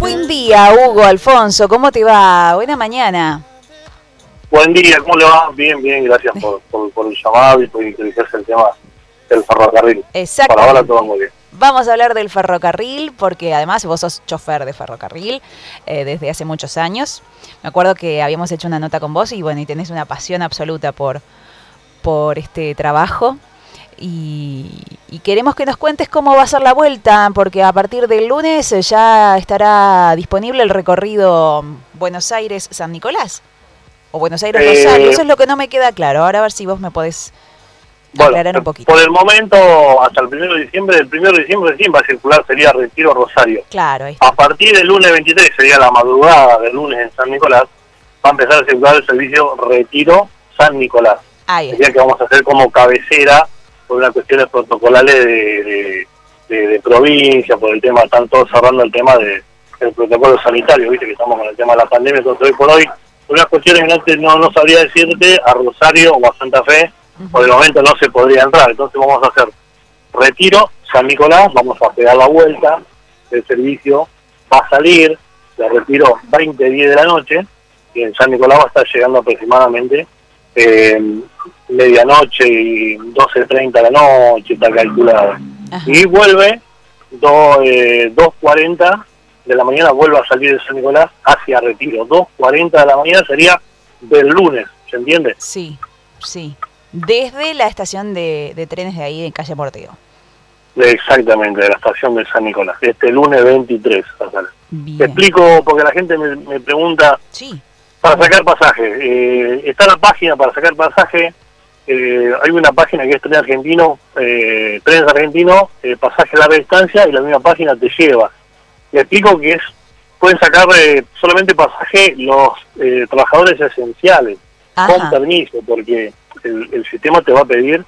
Buen día, Hugo, Alfonso, ¿cómo te va? Buena mañana. Buen día, ¿cómo le va? Bien, bien, gracias por, por, el llamado y por interesarse el tema del ferrocarril. Exacto. Por ahora todo muy bien. Vamos a hablar del ferrocarril porque además vos sos chofer de ferrocarril eh, desde hace muchos años. Me acuerdo que habíamos hecho una nota con vos y bueno, y tenés una pasión absoluta por, por este trabajo. Y, y, queremos que nos cuentes cómo va a ser la vuelta, porque a partir del lunes ya estará disponible el recorrido Buenos Aires-San Nicolás o Buenos Aires Rosario. Eh, Eso es lo que no me queda claro. Ahora a ver si vos me podés aclarar un poquito. Por el momento, hasta el 1 de diciembre, el 1 de diciembre recién va a circular sería Retiro Rosario. Claro. A partir del lunes 23, sería la madrugada del lunes en San Nicolás, va a empezar a circular el servicio Retiro San Nicolás. Ahí sería que vamos a hacer como cabecera por unas cuestiones protocolales de, de, provincia, por el tema, están todos cerrando el tema de, del protocolo sanitario, viste que estamos con el tema de la pandemia, entonces hoy por hoy unas cuestiones que no, no, sabría decirte, a Rosario o a Santa Fe, por el momento no se podría entrar. Entonces vamos a hacer retiro, San Nicolás, vamos a pegar la vuelta, el servicio va a salir, de retiro 20, 10 de la noche, y en San Nicolás va a estar llegando aproximadamente eh, medianoche y 12.30 de la noche, está calculado. Y vuelve 2.40 eh, de la mañana vuelva a salir de San Nicolás hacia Retiro. 2.40 de la mañana sería del lunes, ¿se entiende? Sí, sí. Desde la estación de, trenes de ahí, en calle Porteo. Exactamente, de la estación de San Nicolás. Este lunes 23. Te explico porque la gente me, pregunta. Sí. Para sacar pasaje. Eh, está la página para sacar pasaje. Eh, hay una página que es Tren Argentino, eh, Trenes Argentino, eh, pasaje a larga distancia y la misma página te lleva le explico que es pueden sacar eh, solamente pasaje los trabajadores esenciales con permiso, porque el, sistema te va a pedir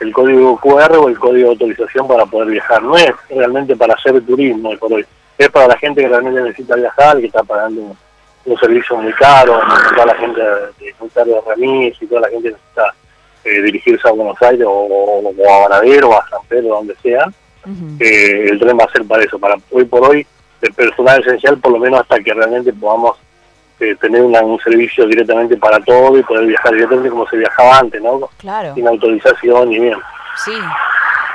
el código QR o el código de autorización para poder viajar. No es realmente para hacer turismo por hoy, es para la gente que realmente necesita viajar, que está pagando un, servicio muy caro, toda la gente de de remis y toda la gente necesita eh, dirigirse a Buenos Aires o, a Varadero o a San Pedro, donde sea. el tren va a ser para eso, para hoy por hoy personal esencial, por lo menos hasta que realmente podamos eh, tener un servicio directamente para todo y poder viajar directamente como se viajaba antes, ¿no? Claro. Sin autorización ni bien. Sí.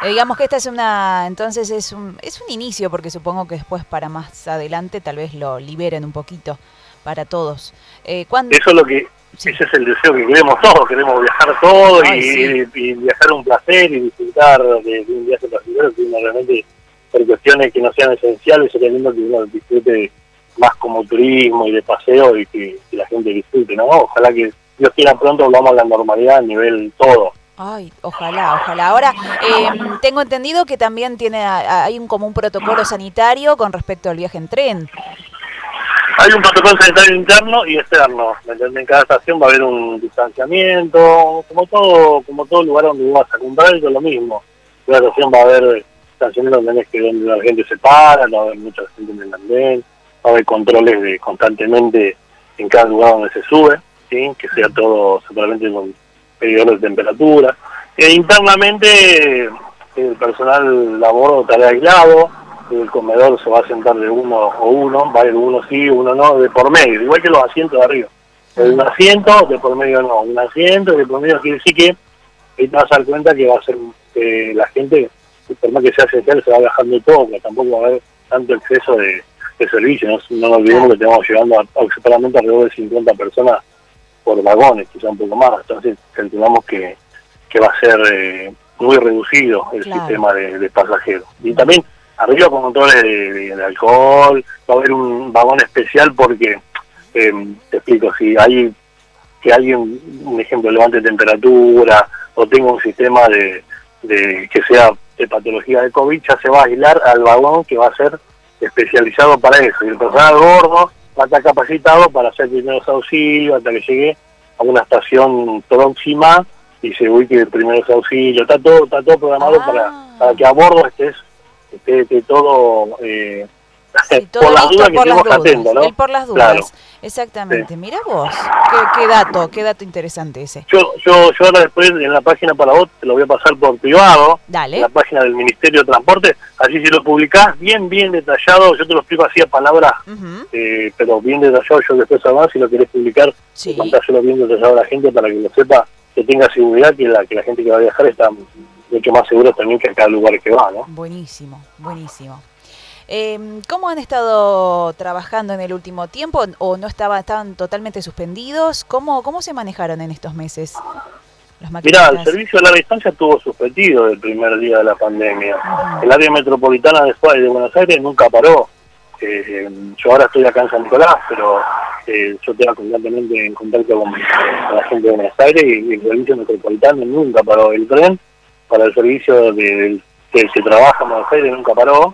Eh, digamos que esta es una, entonces es un, es un inicio, porque supongo que después para más adelante tal vez lo liberen un poquito para todos. Eh, Eso es lo que, ese es el deseo que queremos todos, queremos viajar todos y, viajar un placer y disfrutar de, un viaje placentero que realmente por cuestiones que no sean esenciales, sería lindo que uno disfrute más como turismo y de paseo y que, la gente disfrute, ¿no? Ojalá que Dios quiera pronto volvamos a la normalidad a nivel todo. Ay, ojalá, ojalá. Ahora, em, tengo entendido que también tiene hay un como un protocolo sanitario con respecto al viaje en tren. Hay un protocolo sanitario interno y externo. En cada estación va a haber un distanciamiento, como todo como todo lugar donde vas a comprar, es lo mismo. En cada estación va a haber estaciones donde, que donde la gente se para, no va a haber mucha gente en el andén, va a haber controles de constantemente en cada lugar donde se sube, ¿sí? que sea todo solamente con medidores de temperatura. E internamente el personal labor estará aislado, el comedor se va a sentar de uno o uno, va a ir uno sí, uno no, de por medio, igual que los asientos de arriba. Un asiento, de por medio no, un asiento, de por medio quiere decir que ahí te vas a dar cuenta que va a ser eh, la gente por más que sea esencial, se va bajando todo, porque tampoco va a haber tanto exceso de, servicio. No, nos olvidemos que tenemos llegando a, alrededor de 50 personas por vagones, quizá un poco más. Entonces, calculamos que, que va a ser eh, muy reducido el sistema de, pasajeros. Y también arriba con controles de, alcohol, va a haber un vagón especial porque, eh, te explico, si hay que alguien, un ejemplo, levante temperatura o tenga un sistema de, de que sea de patología de COVID ya se va a aislar al vagón que va a ser especializado para eso. Y el personal gordo va a estar capacitado para hacer primeros auxilios hasta que llegue a una estación próxima y se ubique primeros auxilios. Está todo, está todo programado para, ah. para que a bordo estés, esté, todo eh, por las dudas que estemos atentos, ¿no? El por las dudas. Exactamente. Mira vos, qué, dato, qué dato interesante ese. Yo, yo, yo ahora después en la página para vos te lo voy a pasar por privado. Dale. En la página del Ministerio de Transporte. Así si lo publicás bien, bien detallado, yo te lo explico así a palabras, eh, pero bien detallado. Yo después además, si lo querés publicar, sí. contáselo bien detallado a la gente para que lo sepa, que tenga seguridad que la, que la gente que va a viajar está mucho más seguro también que en cada lugar que va, ¿no? Buenísimo, buenísimo. Eh, ¿Cómo han estado trabajando en el último tiempo o no estaba, estaban totalmente suspendidos? ¿Cómo, cómo se manejaron en estos meses? Mirá, el servicio de larga distancia estuvo suspendido el primer día de la pandemia. El área metropolitana de de Buenos Aires nunca paró. Eh, yo ahora estoy acá en San Nicolás, pero eh, yo tengo constantemente en contacto con, la gente de Buenos Aires y, el servicio metropolitano nunca paró. El tren para el servicio de, que se trabaja en Buenos Aires nunca paró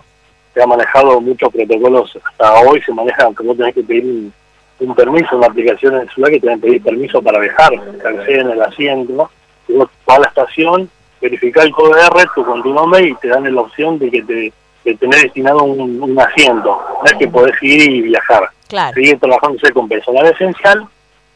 se ha manejado muchos protocolos hasta hoy, se maneja, aunque vos tenés que pedir un, permiso, una aplicación en el celular que te que pedir permiso para viajar, que acceden el asiento, y vos vas a la estación, verificás el código R, tu con tu nombre y te dan la opción de que te de tener destinado un, asiento, no es que podés ir y viajar. Claro. Seguir trabajándose con personal esencial,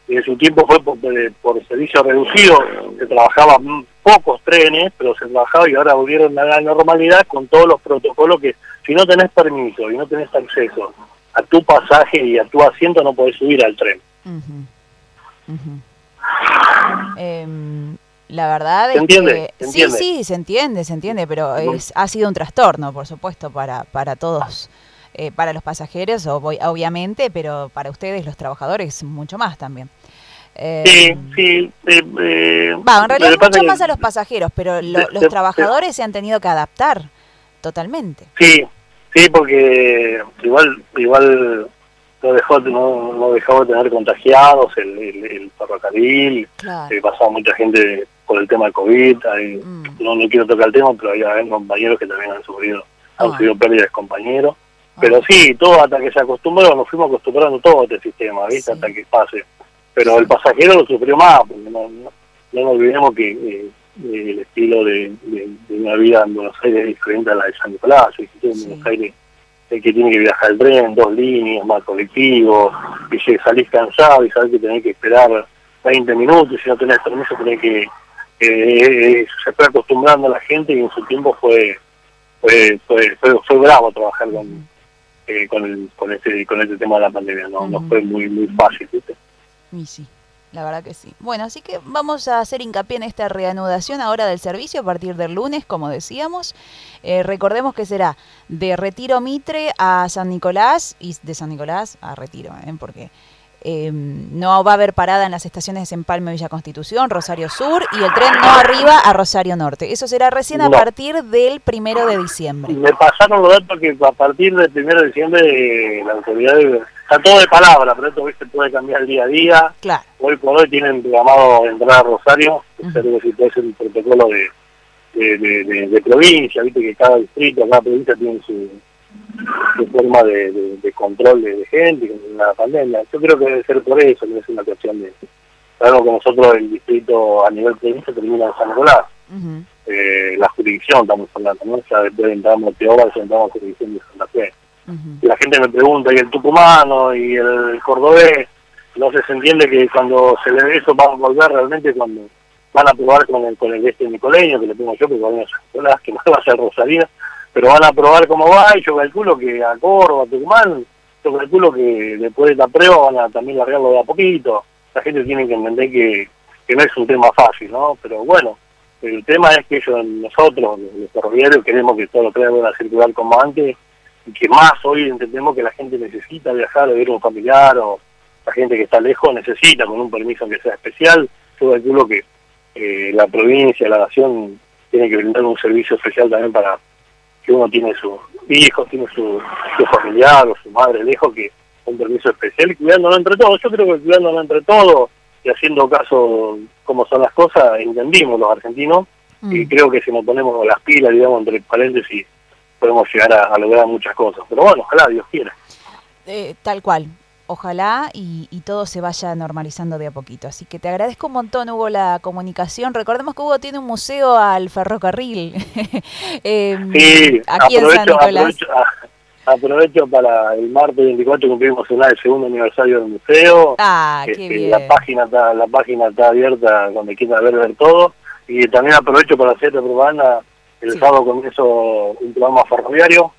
y en su tiempo fue por, por servicio reducido, se trabajaban pocos trenes, pero se trabajaba y ahora volvieron a la normalidad con todos los protocolos que si no tenés permiso y no tenés acceso a tu pasaje y a tu asiento no podés subir al tren. Em, la verdad es entiende? que sí, sí, se entiende, se entiende, pero es, ha sido un trastorno, por supuesto, para, para todos, eh, para los pasajeros, obviamente, pero para ustedes, los trabajadores, mucho más también. sí, em, sí. Eh, eh, va, en realidad mucho más a los pasajeros, pero los trabajadores se han tenido que adaptar totalmente. Sí, sí, porque igual igual no dejó no, no dejó de tener contagiados el, el, ferrocarril, claro. eh, pasaba mucha gente por el tema de COVID, mm. no, no quiero tocar el tema, pero hay, compañeros que también han sufrido, han ah. sufrido pérdidas de compañeros. Ah. Pero sí, todo hasta que se acostumbró, nos fuimos acostumbrando todo este sistema, ¿viste? Hasta que pase. Pero el pasajero lo sufrió más, porque no, no, no nos olvidemos que eh, el estilo de, una vida en Buenos Aires es diferente a la de San Nicolás. El en Buenos Aires el que tiene que viajar el tren, dos líneas, más colectivos, y salís cansado y sabés que tenés que esperar 20 minutos, si no tenés permiso tenés que... Eh, se fue acostumbrando a la gente y en su tiempo fue fue fue, fue, bravo trabajar con, eh, con, el, con, este, con este tema de la pandemia, no, no fue muy muy fácil. ¿viste? Y sí. La verdad que sí. Bueno, así que vamos a hacer hincapié en esta reanudación ahora del servicio a partir del lunes, como decíamos. Eh, recordemos que será de Retiro Mitre a San Nicolás y de San Nicolás a Retiro, ¿eh? porque em, no va a haber parada en las estaciones de Empalme Villa Constitución, Rosario Sur y el tren no arriba a Rosario Norte. Eso será recién a partir del primero de diciembre. Me pasaron los datos que a partir del primero de diciembre la autoridad está todo de palabra, pero esto se puede cambiar día a día. Claro. Hoy por hoy tienen programado entrar a Rosario, uh -huh. ser un protocolo de, de, de, provincia, viste que cada distrito, cada provincia tiene su, su forma de, control de, gente con la pandemia. Yo creo que debe ser por eso, que es una cuestión de... Sabemos que nosotros el distrito a nivel provincia termina en San Nicolás. eh, la jurisdicción estamos hablando, ¿no? O sea, después entramos Teoba, entramos a jurisdicción de Santa Fe. Y la gente me pregunta, ¿y el tucumano y el cordobés? No se entiende que cuando se le ve eso van a volver realmente cuando van a probar con el, con el este nicoleño, que le pongo yo, porque van a que no va a ser Rosalía, pero van a probar cómo va y yo calculo que a Córdoba, a Tucumán, yo calculo que después de esta prueba van a también largarlo de a poquito. La gente tiene que entender que, no es un tema fácil, ¿no? Pero bueno, el tema es que ellos, nosotros, los ferroviarios, queremos que todo lo vuelva a circular como antes y que más hoy entendemos que la gente necesita viajar o ir a un familiar o la gente que está lejos necesita con un permiso que sea especial. Yo calculo que eh, la provincia, la nación tiene que brindar un servicio especial también para que uno tiene su hijo, tiene su, su familiar o su madre lejos, que un permiso especial y cuidándolo entre todos. Yo creo que cuidándolo entre todos y haciendo caso como son las cosas, entendimos los argentinos y mm. creo que si nos ponemos las pilas, digamos, entre paréntesis, podemos llegar a, lograr muchas cosas. Pero bueno, ojalá, Dios quiera. Eh, tal cual. Ojalá y, todo se vaya normalizando de a poquito. Así que te agradezco un montón, Hugo, la comunicación. Recordemos que Hugo tiene un museo al ferrocarril. eh, sí, aquí aprovecho, en San Nicolás. aprovecho para el martes 24 cumplimos el segundo aniversario del museo. Ah, qué Este, bien. La página está, la página está abierta donde quiera ver, ver todo. Y también aprovecho para hacer propaganda. El Sí. sábado comienzo un programa ferroviario,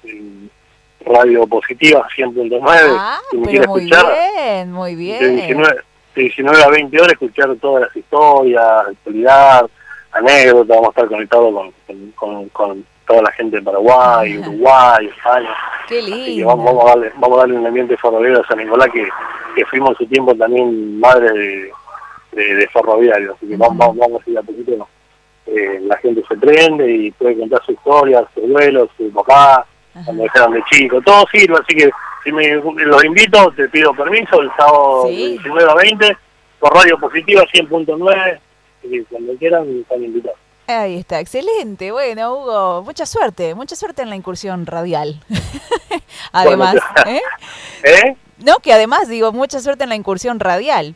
Radio Positiva 100.9. Ah, si me pero quiere muy escuchar, bien, muy de bien. 19, de 19 a 20 horas, escuchar todas las historias, actualidad, anécdotas. Vamos a estar conectados con, con, con- con toda la gente de Paraguay, Uruguay, España. Qué Así que lindo. vamos, vamos a darle, vamos a darle un ambiente ferroviario a San Nicolás que, que fuimos en su tiempo también madre de, de, de ferroviario. Así que vamos, vamos, vamos a ir a poquito. eh, la gente se prende y puede contar su historia, su abuelo, su papá, Ajá. cuando dejaron de chico, todo sirve, así que si me los invito, te pido permiso el sábado Sí. 19 a 20 por Radio Positiva 100.9 y cuando quieran están invitados. Ahí está, excelente. Bueno, Hugo, mucha suerte, mucha suerte en la incursión radial. además, ¿eh? ¿Eh? No, que además digo, mucha suerte en la incursión radial.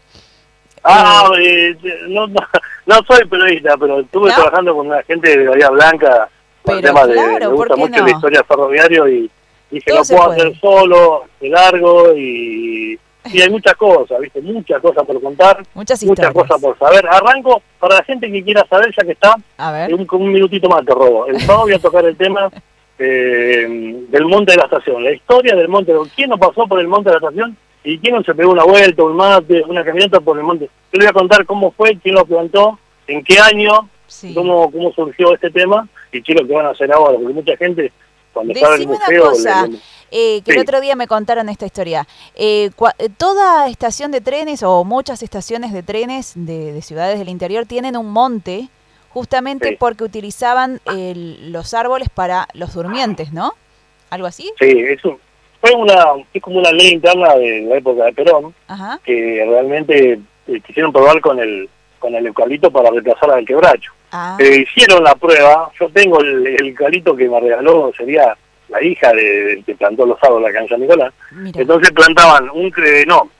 Ah, eh, no, no, no soy periodista, pero estuve ¿No? trabajando con una gente de Bahía Blanca el tema de, claro, me ¿por gusta mucho no? la historia ferroviario y dije, no se puedo puede. hacer solo, de largo y, y hay muchas cosas, ¿viste? Muchas cosas por contar, Muchas muchas cosas por saber. Arranco, para la gente que quiera saber, ya que está, A ver. un, un minutito más te robo. El sábado voy a tocar el tema eh, del monte de la estación, la historia del monte. ¿Quién no pasó por el monte de la estación? ¿Y quién no se pegó una vuelta, un mate, una caminata por el monte? Yo le voy a contar cómo fue, quién lo plantó, en qué año, Sí. cómo, cómo surgió este tema y qué es lo que van a hacer ahora. Porque mucha gente, cuando está en el Decime una museo... cosa, le- eh, que el otro día me contaron esta historia. Eh, eh, toda estación de trenes o muchas estaciones de trenes de, de ciudades del interior tienen un monte justamente Sí. porque utilizaban el- los árboles para los durmientes, ¿no? ¿Algo así? sí, eso fue una, es como una ley interna de la época de Perón, Ajá. que realmente eh, quisieron probar con el con el eucalipto para reemplazar al quebracho. Ah, Eh, hicieron la prueba, yo tengo el, el calito que me regaló, sería la hija de- que plantó los acá en San Nicolás. mira. Entonces plantaban un, no,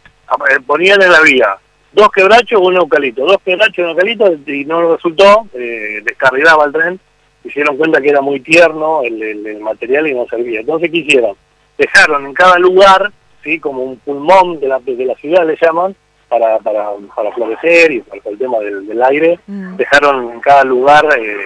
eh, ponían en la vía dos quebrachos, un eucalipto, dos quebrachos, un eucalipto, y no resultó, eh, descarrilaba el tren, se dieron cuenta que era muy tierno el, el- el material y no servía. Entonces, ¿qué hicieron? Dejaron en cada lugar, sí, como un pulmón de la, de la ciudad le llaman, para, para, para florecer y para el tema del, del aire, Mm. dejaron en cada lugar eh,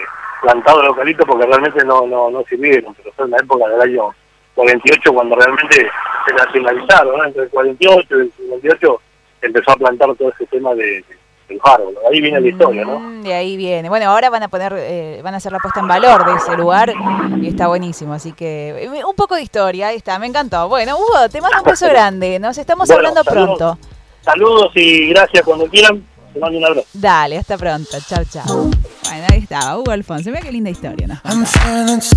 plantado el eucalipto porque realmente no, no, no sirvieron, pero fue en la época del año 48 cuando realmente se nacionalizaron, ¿no? entre el 48 y el 58 se empezó a plantar todo ese tema de, de, los árboles, ahí viene la historia, ¿no? Mm, De ahí viene. Bueno, ahora van a poner, eh, van a hacer la puesta en valor de ese lugar y está buenísimo. Así que eh, un poco de historia, ahí está, me encantó. Bueno, Hugo, te mando un beso grande. Nos estamos Bueno, hablando saludos. pronto. Saludos y gracias cuando quieran, te mando un abrazo. Dale, hasta pronto. Chao, chao. Bueno, ahí estaba Hugo Alfonso. Mira qué linda historia. nos